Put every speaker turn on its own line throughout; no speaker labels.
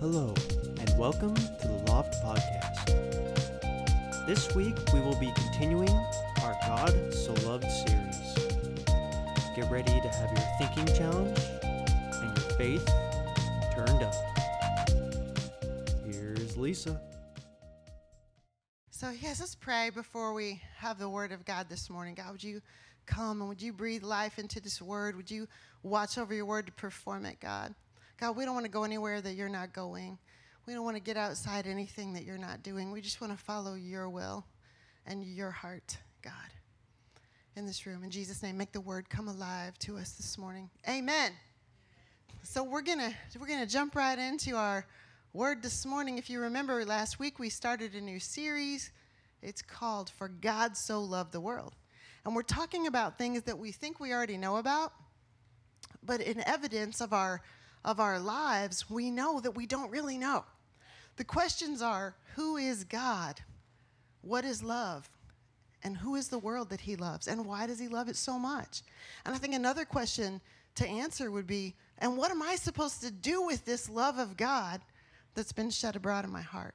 Hello, and welcome to the Loft Podcast. This week we will be continuing our God So Loved series. Get ready to have your thinking challenge and your faith turned up. Here's Lisa.
So, yes, let's pray before we have the word of God this morning. God, would you come and would you breathe life into this word? Would you watch over your word to perform it, God? God, we don't want to go anywhere that you're not going. We don't want to get outside anything that you're not doing. We just want to follow your will and your heart, God, in this room. In Jesus' name, make the word come alive to us this morning. Amen. So we're gonna we're gonna jump right into our word this morning. If you remember last week, we started a new series. It's called For God So Loved the World. And we're talking about things that we think we already know about, but in evidence of our of our lives, we know that we don't really know. The questions are who is God? What is love? And who is the world that he loves? And why does he love it so much? And I think another question to answer would be and what am I supposed to do with this love of God that's been shed abroad in my heart?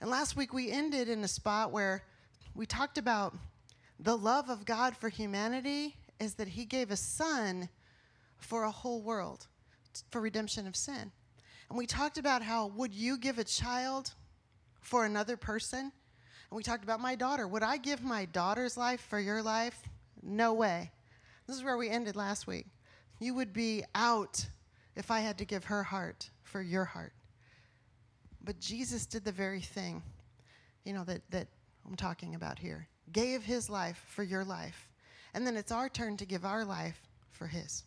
And last week we ended in a spot where we talked about the love of God for humanity is that he gave a son for a whole world for redemption of sin. And we talked about how would you give a child for another person? And we talked about my daughter. Would I give my daughter's life for your life? No way. This is where we ended last week. You would be out if I had to give her heart for your heart. But Jesus did the very thing, you know, that, that I'm talking about here. Gave his life for your life. And then it's our turn to give our life for his.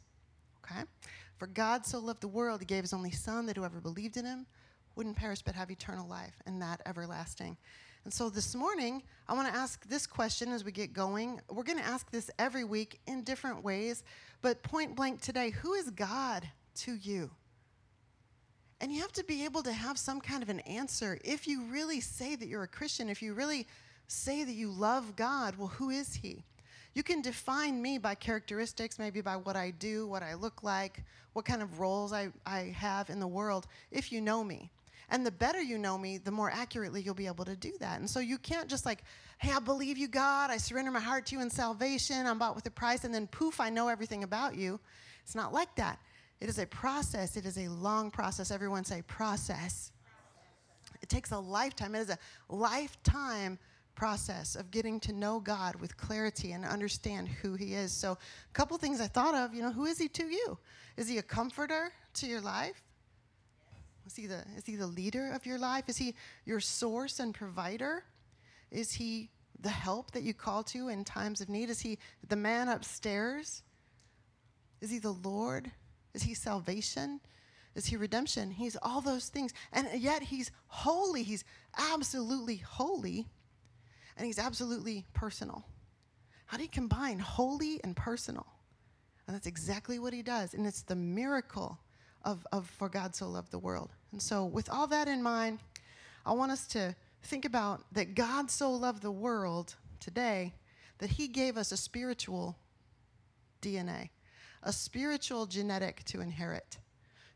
Okay? For God so loved the world, he gave his only Son, that whoever believed in him wouldn't perish but have eternal life, and that everlasting. And so this morning, I want to ask this question as we get going. We're going to ask this every week in different ways, but point blank today who is God to you? And you have to be able to have some kind of an answer. If you really say that you're a Christian, if you really say that you love God, well, who is He? You can define me by characteristics, maybe by what I do, what I look like, what kind of roles I, I have in the world, if you know me. And the better you know me, the more accurately you'll be able to do that. And so you can't just like, hey, I believe you, God. I surrender my heart to you in salvation. I'm bought with a price. And then poof, I know everything about you. It's not like that. It is a process. It is a long process. Everyone say process. It takes a lifetime. It is a lifetime process of getting to know God with clarity and understand who He is. So, a couple things I thought of, you know, who is He to you? Is He a comforter to your life? Is he, the, is he the leader of your life? Is he your source and provider? Is he the help that you call to in times of need? Is he the man upstairs? Is he the Lord? Is he salvation? Is he redemption? He's all those things. And yet he's holy. He's absolutely holy. And he's absolutely personal. How do you combine holy and personal? And that's exactly what he does. And it's the miracle of, of For God So Loved the World. And so, with all that in mind, I want us to think about that God so loved the world today that he gave us a spiritual DNA, a spiritual genetic to inherit.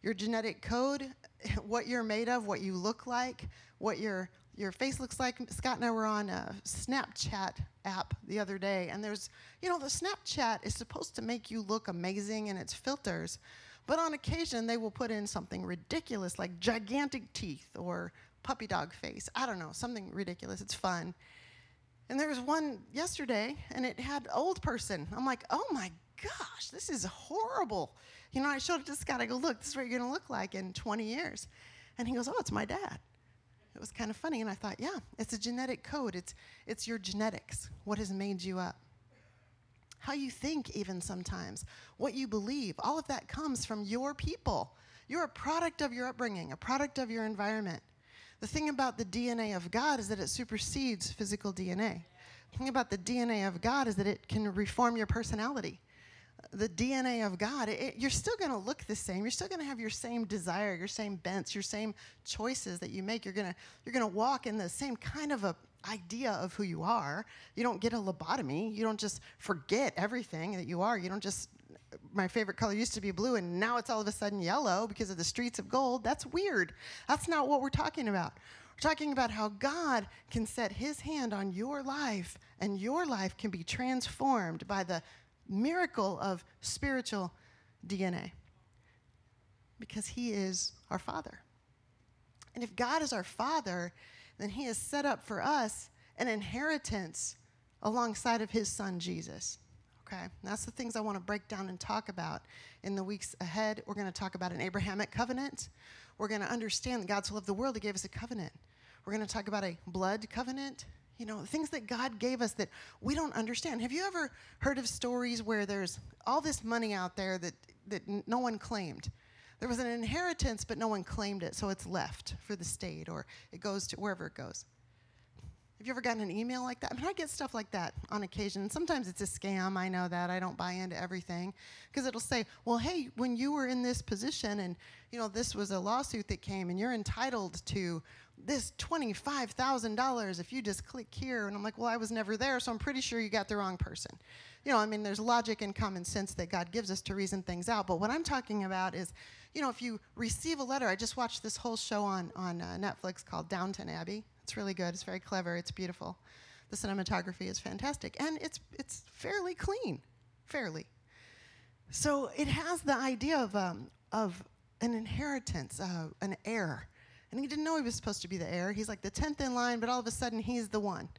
Your genetic code, what you're made of, what you look like, what your your face looks like. Scott and I were on a Snapchat app the other day, and there's, you know, the Snapchat is supposed to make you look amazing in its filters, but on occasion they will put in something ridiculous like gigantic teeth or puppy dog face. I don't know, something ridiculous. It's fun. And there was one yesterday, and it had old person. I'm like, oh my gosh, this is horrible. You know, I showed it to Scott. I go, look, this is what you're going to look like in 20 years. And he goes, oh, it's my dad. It was kind of funny, and I thought, yeah, it's a genetic code. It's, it's your genetics, what has made you up. How you think, even sometimes, what you believe, all of that comes from your people. You're a product of your upbringing, a product of your environment. The thing about the DNA of God is that it supersedes physical DNA. The thing about the DNA of God is that it can reform your personality the DNA of God, it, you're still going to look the same. You're still going to have your same desire, your same bents, your same choices that you make. You're going to you're going to walk in the same kind of a idea of who you are. You don't get a lobotomy. You don't just forget everything that you are. You don't just my favorite color used to be blue and now it's all of a sudden yellow because of the streets of gold. That's weird. That's not what we're talking about. We're talking about how God can set his hand on your life and your life can be transformed by the miracle of spiritual DNA because he is our father. And if God is our father, then he has set up for us an inheritance alongside of his son Jesus. Okay, that's the things I want to break down and talk about in the weeks ahead. We're going to talk about an Abrahamic covenant. We're going to understand that God so loved the world, He gave us a covenant. We're going to talk about a blood covenant. You know, things that God gave us that we don't understand. Have you ever heard of stories where there's all this money out there that, that no one claimed? There was an inheritance, but no one claimed it, so it's left for the state or it goes to wherever it goes. Have you ever gotten an email like that? I mean, I get stuff like that on occasion. Sometimes it's a scam. I know that. I don't buy into everything because it'll say, "Well, hey, when you were in this position and, you know, this was a lawsuit that came and you're entitled to this $25,000 if you just click here." And I'm like, "Well, I was never there, so I'm pretty sure you got the wrong person." You know, I mean, there's logic and common sense that God gives us to reason things out, but what I'm talking about is, you know, if you receive a letter, I just watched this whole show on on uh, Netflix called Downton Abbey. It's really good. It's very clever. It's beautiful. The cinematography is fantastic, and it's it's fairly clean, fairly. So it has the idea of um, of an inheritance, uh, an heir, and he didn't know he was supposed to be the heir. He's like the tenth in line, but all of a sudden he's the one.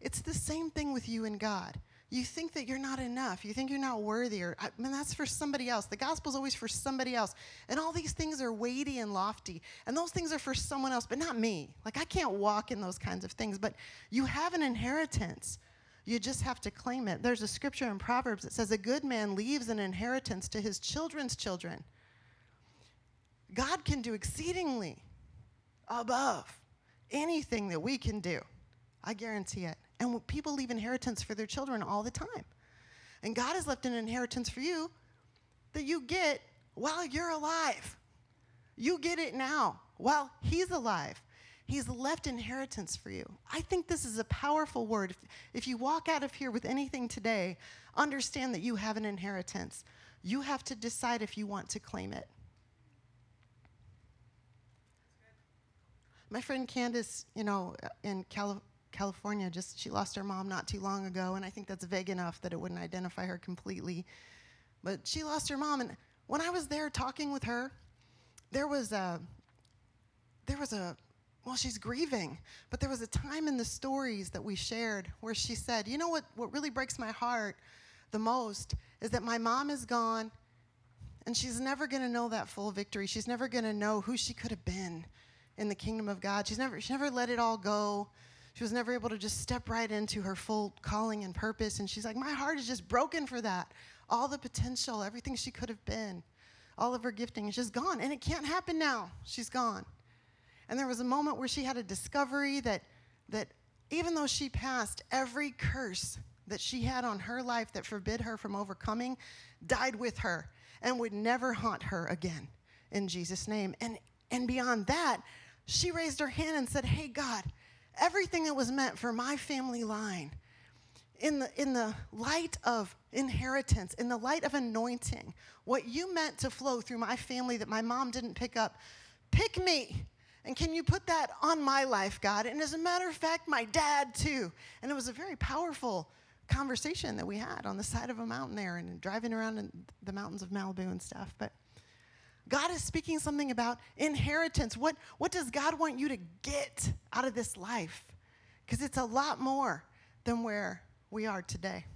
It's the same thing with you and God you think that you're not enough. You think you're not worthy, or I mean, that's for somebody else. The gospel's always for somebody else. And all these things are weighty and lofty, and those things are for someone else, but not me. Like, I can't walk in those kinds of things, but you have an inheritance. You just have to claim it. There's a scripture in Proverbs that says, A good man leaves an inheritance to his children's children. God can do exceedingly above anything that we can do. I guarantee it. And people leave inheritance for their children all the time. And God has left an inheritance for you that you get while you're alive. You get it now while He's alive. He's left inheritance for you. I think this is a powerful word. If, if you walk out of here with anything today, understand that you have an inheritance. You have to decide if you want to claim it. My friend Candace, you know, uh, in California, California. Just she lost her mom not too long ago, and I think that's vague enough that it wouldn't identify her completely. But she lost her mom, and when I was there talking with her, there was a there was a well, she's grieving, but there was a time in the stories that we shared where she said, "You know what? What really breaks my heart the most is that my mom is gone." And she's never going to know that full victory. She's never going to know who she could have been in the kingdom of God. She's never, she never let it all go. She was never able to just step right into her full calling and purpose. And she's like, My heart is just broken for that. All the potential, everything she could have been, all of her gifting is just gone. And it can't happen now. She's gone. And there was a moment where she had a discovery that, that even though she passed, every curse that she had on her life that forbid her from overcoming died with her and would never haunt her again in Jesus' name. And, and beyond that, she raised her hand and said, Hey, God, everything that was meant for my family line in the, in the light of inheritance, in the light of anointing, what you meant to flow through my family that my mom didn't pick up, pick me. And can you put that on my life, God? And as a matter of fact, my dad too. And it was a very powerful conversation that we had on the side of a mountain there and driving around in the mountains of Malibu and stuff. But God is speaking something about inheritance. What, what does God want you to get out of this life? Because it's a lot more than where we are today.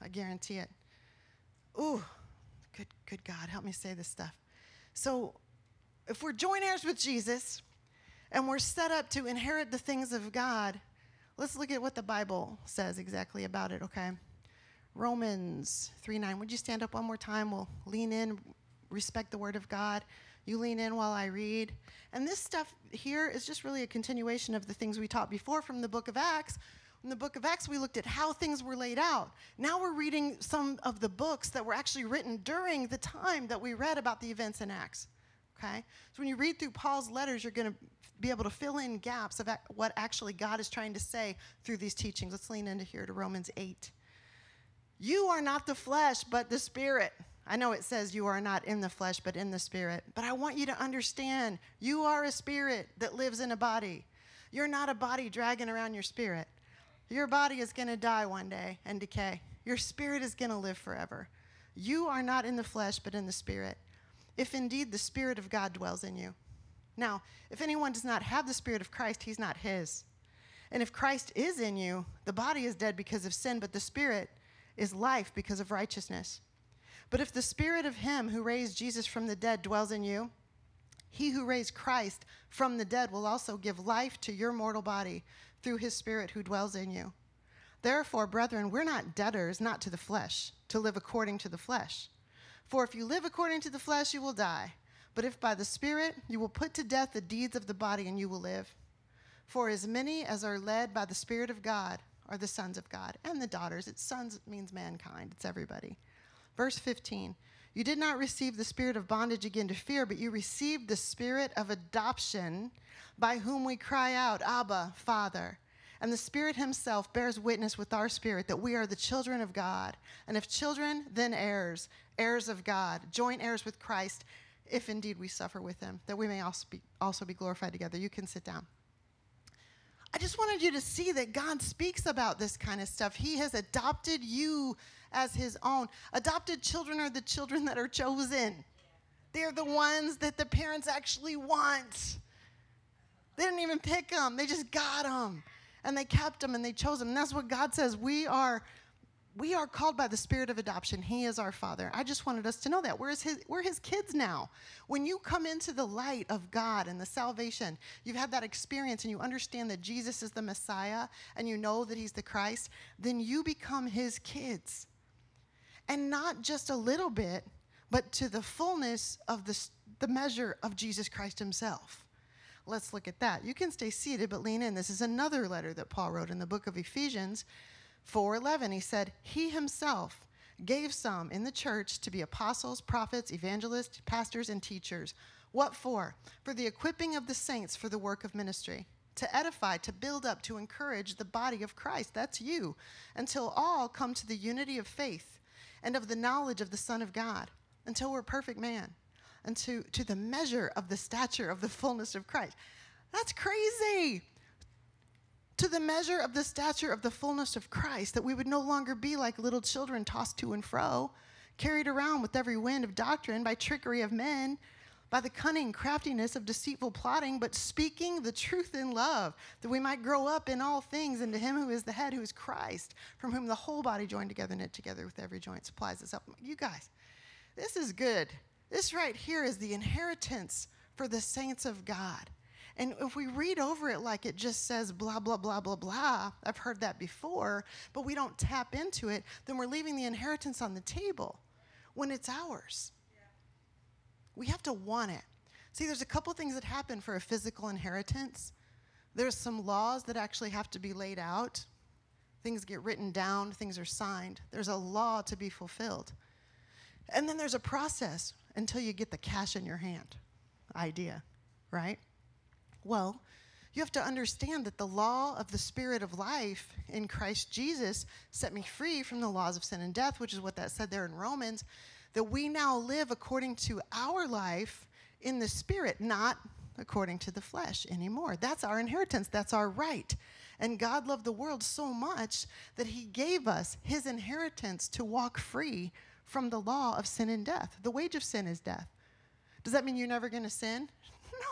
I guarantee it. Ooh, good, good God, help me say this stuff. So, if we're joint heirs with Jesus and we're set up to inherit the things of God, let's look at what the Bible says exactly about it, okay? Romans 3 9. Would you stand up one more time? We'll lean in, respect the word of God. You lean in while I read. And this stuff here is just really a continuation of the things we taught before from the book of Acts. In the book of Acts, we looked at how things were laid out. Now we're reading some of the books that were actually written during the time that we read about the events in Acts. Okay? So when you read through Paul's letters, you're going to be able to fill in gaps of what actually God is trying to say through these teachings. Let's lean into here to Romans 8. You are not the flesh, but the spirit. I know it says you are not in the flesh, but in the spirit. But I want you to understand you are a spirit that lives in a body. You're not a body dragging around your spirit. Your body is going to die one day and decay. Your spirit is going to live forever. You are not in the flesh, but in the spirit. If indeed the spirit of God dwells in you. Now, if anyone does not have the spirit of Christ, he's not his. And if Christ is in you, the body is dead because of sin, but the spirit is life because of righteousness. But if the spirit of him who raised Jesus from the dead dwells in you, he who raised Christ from the dead will also give life to your mortal body through his spirit who dwells in you. Therefore, brethren, we're not debtors, not to the flesh, to live according to the flesh. For if you live according to the flesh, you will die. But if by the Spirit you will put to death the deeds of the body, and you will live. For as many as are led by the Spirit of God are the sons of God and the daughters. It's sons means mankind, it's everybody. Verse 15 You did not receive the spirit of bondage again to fear, but you received the spirit of adoption by whom we cry out, Abba, Father. And the Spirit Himself bears witness with our spirit that we are the children of God. And if children, then heirs, heirs of God, joint heirs with Christ, if indeed we suffer with Him, that we may also be, also be glorified together. You can sit down. I just wanted you to see that God speaks about this kind of stuff. He has adopted you as his own. Adopted children are the children that are chosen. They're the ones that the parents actually want. They didn't even pick them, they just got them. And they kept them and they chose them. And that's what God says. We are we are called by the spirit of adoption. He is our father. I just wanted us to know that. We're his, we're his kids now. When you come into the light of God and the salvation, you've had that experience and you understand that Jesus is the Messiah and you know that he's the Christ, then you become his kids. And not just a little bit, but to the fullness of the, the measure of Jesus Christ himself. Let's look at that. You can stay seated, but lean in. This is another letter that Paul wrote in the book of Ephesians 4:11 he said he himself gave some in the church to be apostles, prophets, evangelists, pastors and teachers. What for? For the equipping of the saints for the work of ministry, to edify, to build up, to encourage the body of Christ. That's you. Until all come to the unity of faith and of the knowledge of the Son of God, until we're perfect man, and to, to the measure of the stature of the fullness of Christ. That's crazy to the measure of the stature of the fullness of Christ, that we would no longer be like little children tossed to and fro, carried around with every wind of doctrine by trickery of men, by the cunning craftiness of deceitful plotting, but speaking the truth in love, that we might grow up in all things into Him who is the head, who is Christ, from whom the whole body joined together, knit together with every joint, supplies itself. You guys, this is good. This right here is the inheritance for the saints of God. And if we read over it like it just says blah, blah, blah, blah, blah, I've heard that before, but we don't tap into it, then we're leaving the inheritance on the table when it's ours. We have to want it. See, there's a couple things that happen for a physical inheritance. There's some laws that actually have to be laid out. Things get written down, things are signed. There's a law to be fulfilled. And then there's a process until you get the cash in your hand idea, right? Well, you have to understand that the law of the spirit of life in Christ Jesus set me free from the laws of sin and death, which is what that said there in Romans, that we now live according to our life in the spirit, not according to the flesh anymore. That's our inheritance, that's our right. And God loved the world so much that he gave us his inheritance to walk free from the law of sin and death. The wage of sin is death. Does that mean you're never going to sin?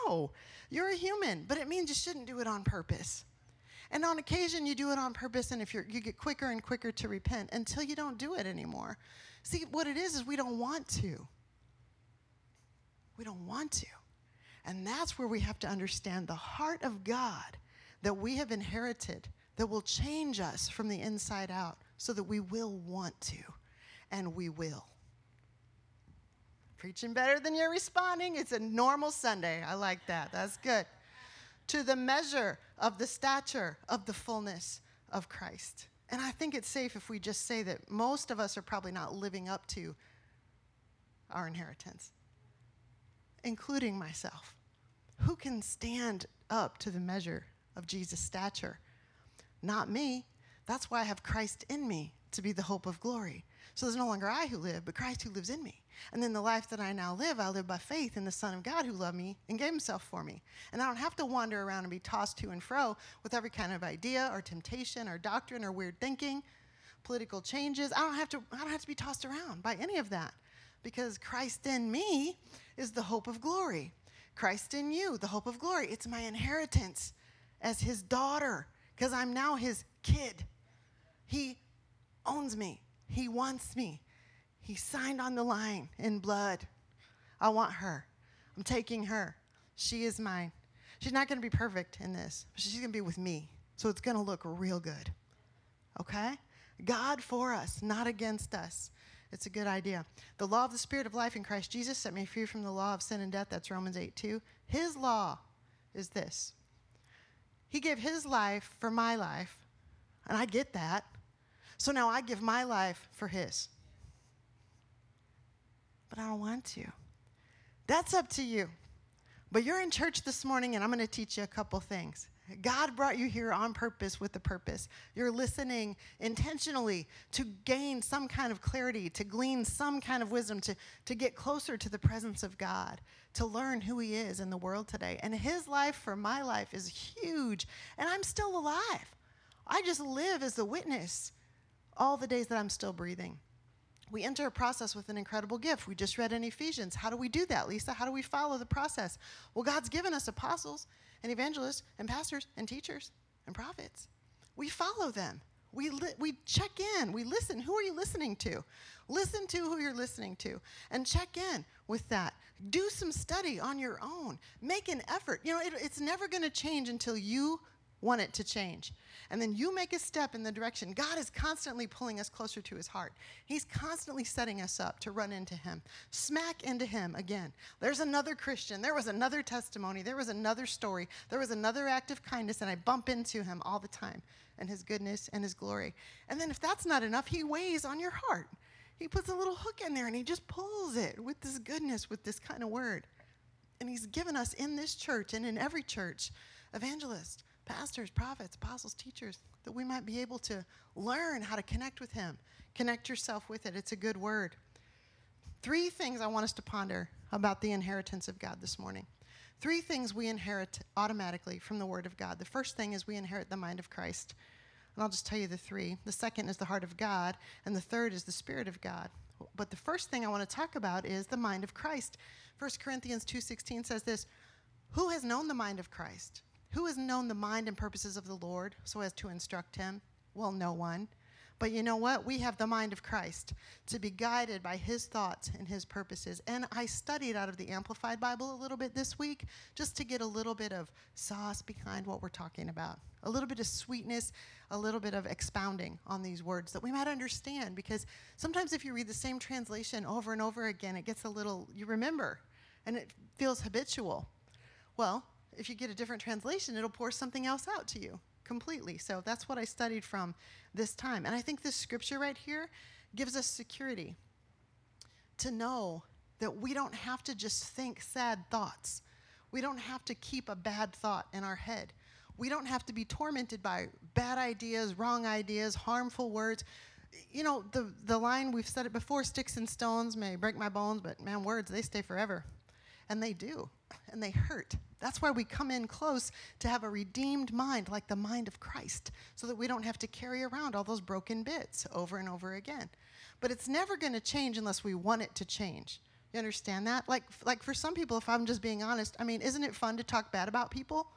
No. You're a human, but it means you shouldn't do it on purpose. And on occasion, you do it on purpose, and if you you get quicker and quicker to repent until you don't do it anymore. See, what it is is we don't want to. We don't want to. And that's where we have to understand the heart of God that we have inherited that will change us from the inside out so that we will want to, and we will. Preaching better than you're responding. It's a normal Sunday. I like that. That's good. To the measure of the stature of the fullness of Christ. And I think it's safe if we just say that most of us are probably not living up to our inheritance, including myself. Who can stand up to the measure of Jesus' stature? Not me. That's why I have Christ in me to be the hope of glory. So there's no longer I who live, but Christ who lives in me. And then the life that I now live, I live by faith in the Son of God who loved me and gave himself for me. And I don't have to wander around and be tossed to and fro with every kind of idea or temptation or doctrine or weird thinking, political changes. I don't have to, I don't have to be tossed around by any of that because Christ in me is the hope of glory. Christ in you, the hope of glory. It's my inheritance as his daughter because I'm now his kid. He owns me, he wants me. He signed on the line in blood. I want her. I'm taking her. She is mine. She's not going to be perfect in this, but she's going to be with me. So it's going to look real good. Okay? God for us, not against us. It's a good idea. The law of the Spirit of life in Christ Jesus set me free from the law of sin and death. That's Romans 8 2. His law is this He gave His life for my life, and I get that. So now I give my life for His but I don't want to. That's up to you. But you're in church this morning, and I'm going to teach you a couple things. God brought you here on purpose with a purpose. You're listening intentionally to gain some kind of clarity, to glean some kind of wisdom, to, to get closer to the presence of God, to learn who He is in the world today. And His life for my life is huge, and I'm still alive. I just live as a witness all the days that I'm still breathing we enter a process with an incredible gift. We just read in Ephesians. How do we do that, Lisa? How do we follow the process? Well, God's given us apostles and evangelists and pastors and teachers and prophets. We follow them. We, li- we check in. We listen. Who are you listening to? Listen to who you're listening to and check in with that. Do some study on your own. Make an effort. You know, it, it's never going to change until you want it to change. And then you make a step in the direction. God is constantly pulling us closer to his heart. He's constantly setting us up to run into him, smack into him again. There's another Christian. There was another testimony. There was another story. There was another act of kindness, and I bump into him all the time and his goodness and his glory. And then if that's not enough, he weighs on your heart. He puts a little hook in there and he just pulls it with this goodness, with this kind of word. And he's given us in this church and in every church evangelists pastors, prophets, apostles, teachers, that we might be able to learn how to connect with Him. Connect yourself with it. It's a good word. Three things I want us to ponder about the inheritance of God this morning. Three things we inherit automatically from the Word of God. The first thing is we inherit the mind of Christ. And I'll just tell you the three. The second is the heart of God, and the third is the Spirit of God. But the first thing I want to talk about is the mind of Christ. 1 Corinthians 2:16 says this, "Who has known the mind of Christ?" Who has known the mind and purposes of the Lord so as to instruct him? Well, no one. But you know what? We have the mind of Christ to be guided by his thoughts and his purposes. And I studied out of the Amplified Bible a little bit this week just to get a little bit of sauce behind what we're talking about, a little bit of sweetness, a little bit of expounding on these words that we might understand. Because sometimes if you read the same translation over and over again, it gets a little, you remember, and it feels habitual. Well, if you get a different translation, it'll pour something else out to you completely. So that's what I studied from this time. And I think this scripture right here gives us security to know that we don't have to just think sad thoughts. We don't have to keep a bad thought in our head. We don't have to be tormented by bad ideas, wrong ideas, harmful words. You know, the, the line, we've said it before sticks and stones may break my bones, but man, words, they stay forever. And they do, and they hurt. That's why we come in close to have a redeemed mind, like the mind of Christ, so that we don't have to carry around all those broken bits over and over again. But it's never going to change unless we want it to change. You understand that? Like, like for some people, if I'm just being honest, I mean, isn't it fun to talk bad about people?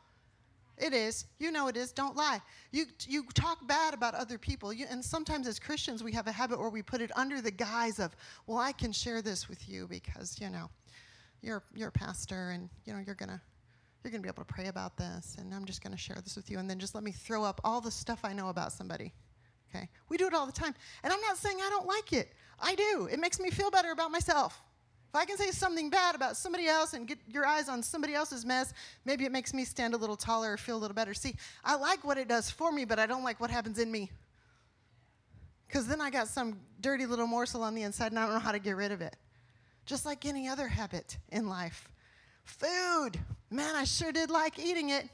It is. You know it is. Don't lie. You, you talk bad about other people. You, and sometimes as Christians, we have a habit where we put it under the guise of, well, I can share this with you because, you know, you're, you're a pastor and, you know, you're to you're to be able to pray about this, and I'm just to share this with you, and then just let me throw up all the stuff I know about somebody. Okay? We do it all the time. And I'm not saying I don't like it. I do. It makes me feel better about myself. If I can say something bad about somebody else and get your eyes on somebody else's mess, maybe it makes me stand a little taller or feel a little better. See, I like what it does for me, but I don't like what happens in me. Because then I got some dirty little morsel on the inside and I don't know how to get rid of it. Just like any other habit in life. Food. Man, I sure did like eating it.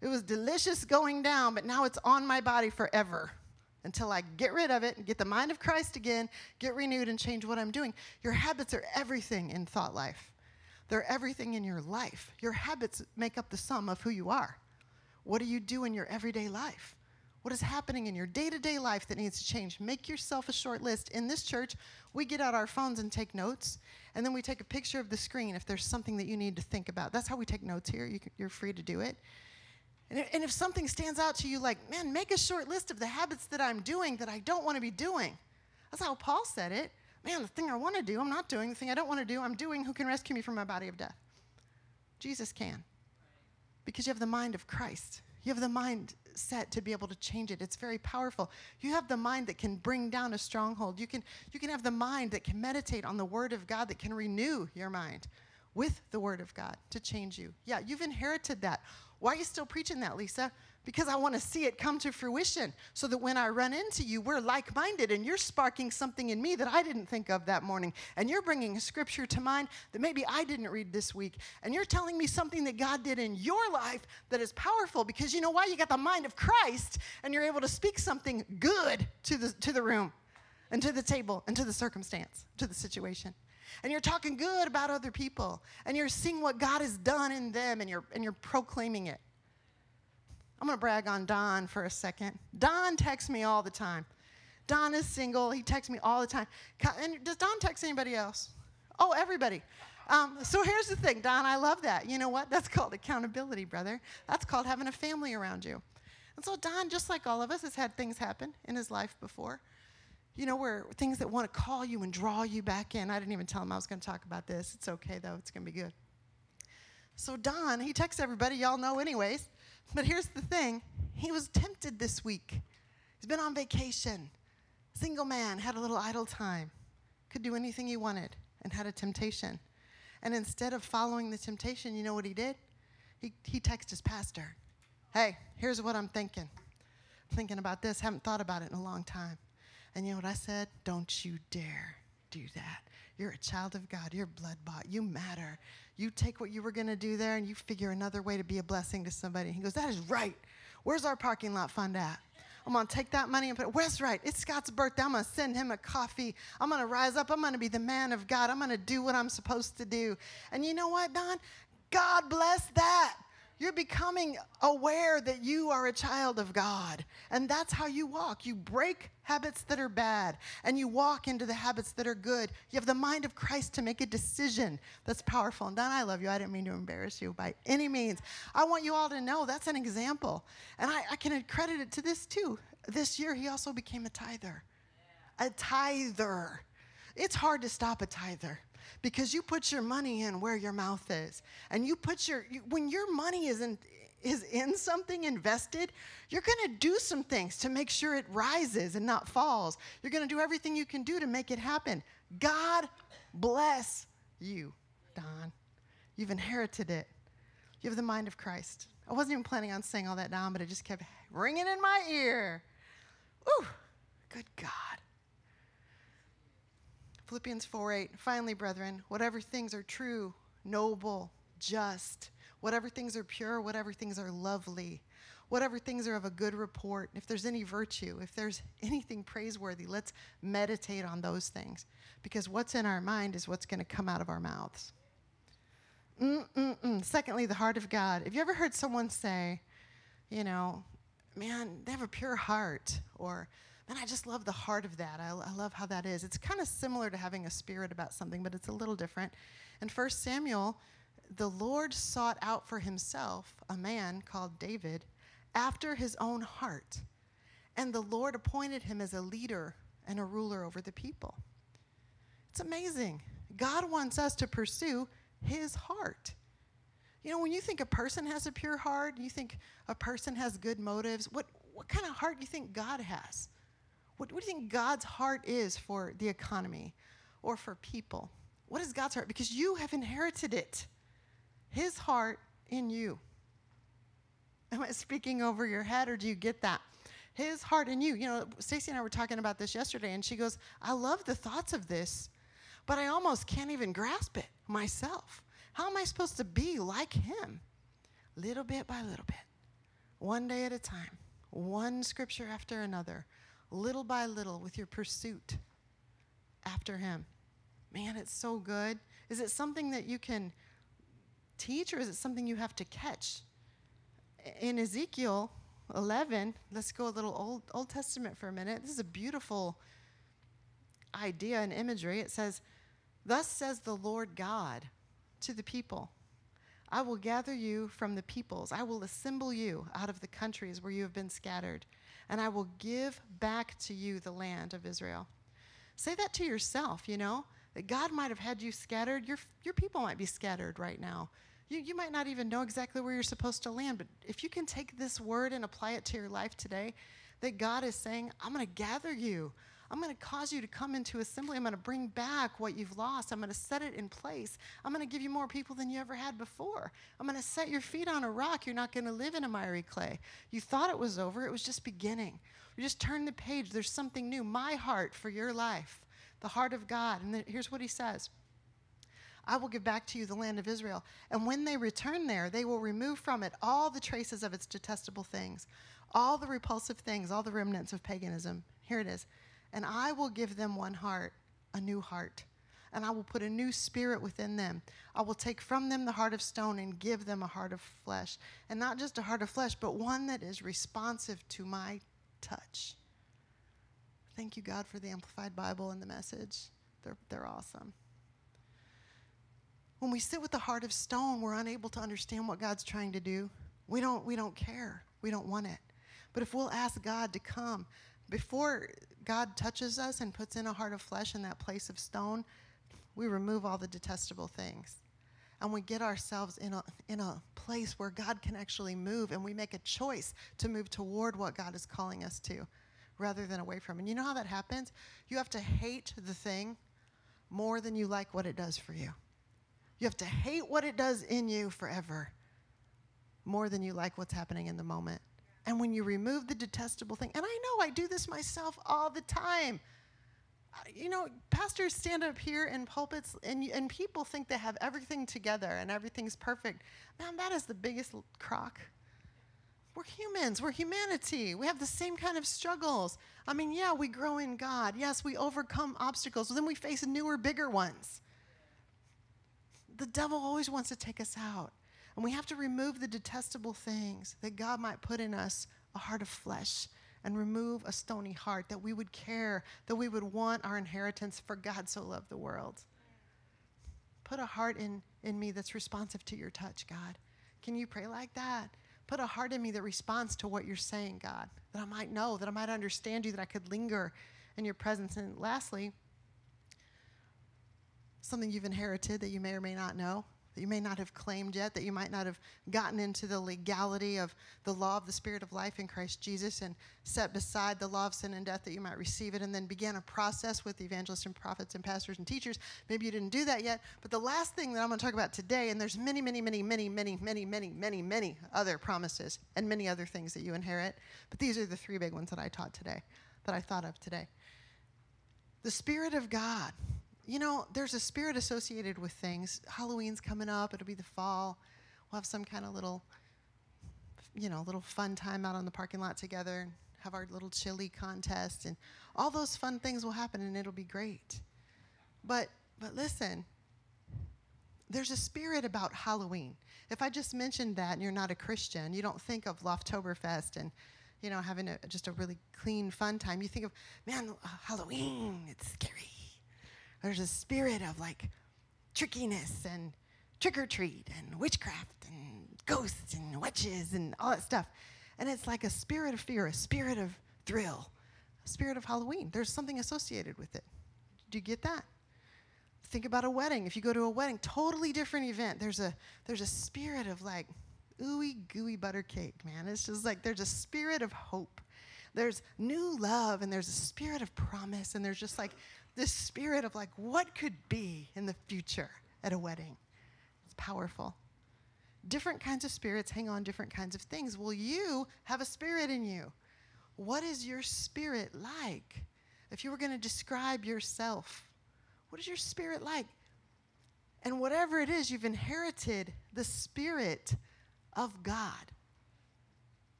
It was delicious going down, but now it's on my body forever. until I get rid of it and get the mind of Christ again, get renewed, and change what I'm doing. Your habits are everything in thought life, they're everything in your life. Your habits make up the sum of who you are. What do you do in your everyday life? What is happening in your day to day life that needs to change? Make yourself a short list. In this church, we get out our phones and take notes, and then we take a picture of the screen if there's something that you need to think about. That's how we take notes here. You are free to do it. And, and if something stands out to you, like, man, make a short list of the habits that I'm doing that I don't want to be doing. That's how Paul said it. Man, the thing I want to do, I'm not doing. The thing I don't want to do, I'm doing. Who can rescue me from my body of death? Jesus can. Because you have the mind of Christ. You have the mind set to be able to change it. It's very powerful. You have the mind that can bring down a stronghold. You can, you can have the mind that can meditate on the Word of God, that can renew your mind with the Word of God to change you. Yeah, you've inherited that. Why are you still preaching that, Lisa? Because I want to see it come to fruition so that when I run into you, we're like minded and you're sparking something in me that I didn't think of that morning. And you're bringing a scripture to mind that maybe I didn't read this week. And you're telling me something that God did in your life that is powerful because you know why? You got the mind of Christ and you're able to speak something good to the, to the room and to the table and to the circumstance, to the situation and you're talking good about other people and you're seeing what God has done in them and you're, and you're proclaiming it. I'm going to brag on Don for a second. Don texts me all the time. Don is single. He texts me all the time. And does Don text anybody else? Oh, everybody. Um, so here's the thing, Don, I love that. You know what? That's called accountability, brother. That's called having a family around you. And so Don, just like all of us, has had things happen in his life before you know, where things that want to call you and draw you back in. I didn't even tell him I was going to talk about this. It's okay, though. It's going to be good. So, Don, he texts everybody, y'all know, anyways. But here's the thing he was tempted this week. He's been on vacation. Single man, had a little idle time, could do anything he wanted, and had a temptation. And instead of following the temptation, you know what he did? He, he texted his pastor Hey, here's what I'm thinking. I'm thinking about this, haven't thought about it in a long time. And you know what I said? Don't you dare do that. You're a child of God. You're blood bought. You matter. You take what you were going to do there and you figure another way to be a blessing to somebody. He goes, That is right. Where's our parking lot fund at? I'm going to take that money and put it, where's right? It's Scott's birthday. I'm going to send him a coffee. I'm going to rise up. I'm going to be the man of God. I'm going to do what I'm supposed to do. And you know what, Don? God bless that. You're becoming aware that you are a child of God. And that's how you walk. You break habits that are bad and you walk into the habits that are good. You have the mind of Christ to make a decision that's powerful. And Don, I love you. I didn't mean to embarrass you by any means. I want you all to know that's an example. And I, I can credit it to this too. This year, he also became a tither. A tither. It's hard to stop a tither because you put your money in where your mouth is. And you put your, you, when your money is in, is in something invested, you're going to do some things to make sure it rises and not falls. You're going to do everything you can do to make it happen. God bless you, Don. You've inherited it. You have the mind of Christ. I wasn't even planning on saying all that, Don, but it just kept ringing in my ear. Ooh, good God. Philippians 4 8. Finally, brethren, whatever things are true, noble, just, whatever things are pure, whatever things are lovely, whatever things are of a good report, if there's any virtue, if there's anything praiseworthy, let's meditate on those things. Because what's in our mind is what's going to come out of our mouths. Mm-mm-mm. Secondly, the heart of God. Have you ever heard someone say, you know, man, they have a pure heart, or and I just love the heart of that. I, I love how that is. It's kind of similar to having a spirit about something, but it's a little different. In 1 Samuel, the Lord sought out for himself a man called David after his own heart. And the Lord appointed him as a leader and a ruler over the people. It's amazing. God wants us to pursue his heart. You know, when you think a person has a pure heart, you think a person has good motives, what, what kind of heart do you think God has? What, what do you think God's heart is for the economy or for people? What is God's heart? Because you have inherited it. His heart in you. Am I speaking over your head or do you get that? His heart in you. You know, Stacy and I were talking about this yesterday, and she goes, I love the thoughts of this, but I almost can't even grasp it myself. How am I supposed to be like him? Little bit by little bit, one day at a time, one scripture after another, little by little with your pursuit after Him. Man, it's so good. Is it something that you can teach or is it something you have to catch? In Ezekiel 11, let's go a little Old, Old Testament for a minute. This is a beautiful idea and imagery. It says, Thus says the Lord God to the people I will gather you from the peoples, I will assemble you out of the countries where you have been scattered, and I will give back to you the land of Israel. Say that to yourself, you know, that God might have had you scattered. Your, your people might be scattered right now. You, you might not even know exactly where you're supposed to land, but if you can take this word and apply it to your life today, that God is saying, I'm going to gather you. I'm going to cause you to come into assembly. I'm going to bring back what you've lost. I'm going to set it in place. I'm going to give you more people than you ever had before. I'm going to set your feet on a rock. You're not going to live in a miry clay. You thought it was over, it was just beginning. You just turn the page. There's something new. My heart for your life, the heart of God. And here's what he says. I will give back to you the land of Israel. And when they return there, they will remove from it all the traces of its detestable things, all the repulsive things, all the remnants of paganism. Here it is and I will give them one heart, a new heart. And I will put a new spirit within them. I will take from them the heart of stone and give them a heart of flesh. And not just a heart of flesh, but one that is responsive to my touch. Thank you, God, for the Amplified Bible and the message. They're, they're awesome. When we sit with the heart of stone, we're unable to understand what God's trying to do. We don't, we don't care. We don't want it. But if we'll ask God to come, before God touches us and puts in a heart of flesh in that place of stone, we remove all the detestable things. And we get ourselves in a, in a place where God can actually move, and we make a choice to move toward what God is calling us to rather than away from. And you know how that happens? You have to hate the thing more than you like what it does for you. You have to hate what it does in you forever more than you like what's happening in the moment. And when you remove the detestable thing, and I know I do this myself all the time. Uh, you know, pastors stand up here in pulpits, and, and people think they have everything together and everything's perfect. Man, that is the biggest crock. We're humans, we're humanity. We have the same kind of struggles. I mean, yeah, we grow in God. Yes, we overcome obstacles, then we face newer, bigger ones. The devil always wants to take us out. And we have to remove the detestable things that God might put in us a heart of flesh and remove a stony heart, that we would care, that we would want our inheritance, for God so loved the world. Put a heart in, in me that's responsive to your touch, God. Can you pray like that? Put a heart in me that responds to what you're saying, God, that I might know, that I might understand you, that I could linger in your presence. And lastly, something you've inherited that you may or may not know that you may not have claimed yet, that you might not have gotten into the legality of the law of the Spirit of life in Christ Jesus and set beside the law of sin and death that you might receive it and then begin a process with evangelists and prophets and pastors and teachers. Maybe you didn't do that yet. But the last thing that I'm going to talk about today, and there's many, many, many, many, many, many, many, many, many other promises and many other things that you inherit. But these are the three big ones that I taught today, that I thought of today. The Spirit of God you know, there's a spirit associated with things. Halloween's coming up, it'll be the fall. We'll have some kind of little, you know, little fun time out on the parking lot together and have our little chili contest and all those fun things will happen and it'll be great. But but listen, there's a spirit about Halloween. If I just mentioned that and you're not a Christian, you don't think of Loftoberfest and you know having a, just a really clean fun time. You think of man, Halloween, it's scary there's a spirit of like trickiness and trick or treat and witchcraft and ghosts and witches and all that stuff. And it's like a spirit of fear, a spirit of thrill, a spirit of Halloween. There's something associated with it. Do you get that? Think about a wedding. If you go to a wedding, totally different event. There's a there's a spirit of like ooey gooey butter cake, man. It's just like there's a spirit of hope. There's new love and there's a spirit of promise and there's just like this spirit of like what could be in the future at a wedding. It's powerful. Different kinds of spirits hang on different kinds of things. Well, you have a spirit in you. What is your spirit like? If you were going to describe yourself, what is your spirit like? And whatever it is, you've inherited the Spirit of God.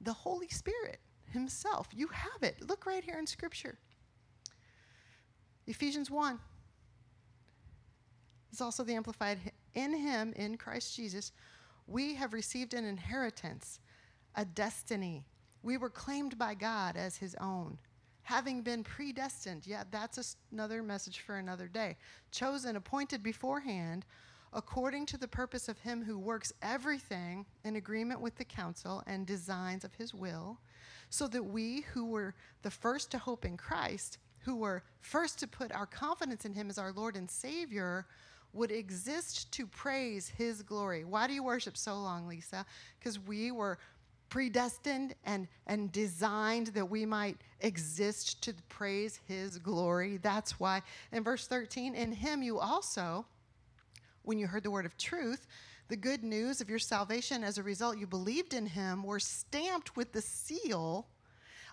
The Holy Spirit himself. You have it. Look right here in Scripture. Ephesians 1 is also the Amplified. In him, in Christ Jesus, we have received an inheritance, a destiny. We were claimed by God as his own having been predestined. Yeah, that's another message for another day. Chosen, appointed beforehand, according to the purpose of him who works everything in agreement with the counsel and designs of his will, so that we who were the first to hope in Christ, who were first to put our confidence in him as our Lord and Savior, would exist to praise his glory. Why do you worship so long, Lisa? Because we were predestined and, and designed that we might exist to praise his glory. That's why in verse 13, in him you also, when you heard the word of truth, the good news of your salvation, as a result, you believed in him, were stamped with the seal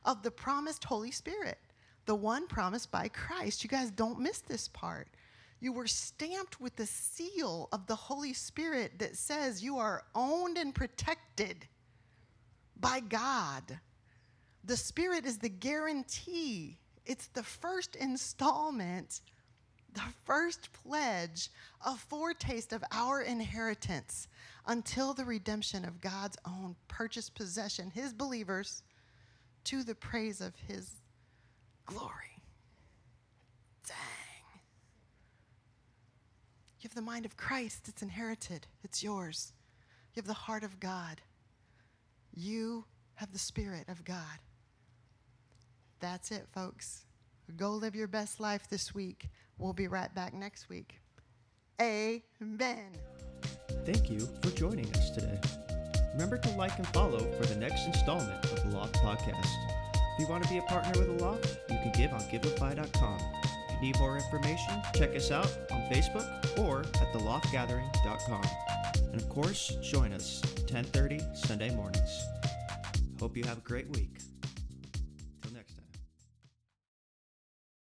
of the promised Holy Spirit, the one promised by Christ. You guys don't miss this part. You were stamped with the seal of the Holy Spirit that says you are owned and protected by God. The Spirit is the guarantee, it's the first installment, the first pledge, a foretaste of our inheritance until the redemption of God's own purchased possession, His believers, to the praise of His glory. Dang. You have the mind of Christ, it's inherited, it's yours. You have the heart of God. You have the Spirit of God. That's it, folks. Go live your best life this week. We'll be right back next week. Amen.
Thank you for joining us today. Remember to like and follow for the next installment of the Loft Podcast. If you want to be a partner with the Loft, you can give on givelify.com. If you need more information, check us out on Facebook or at theloftgathering.com. And of course, join us 10:30 Sunday mornings. Hope you have a great week.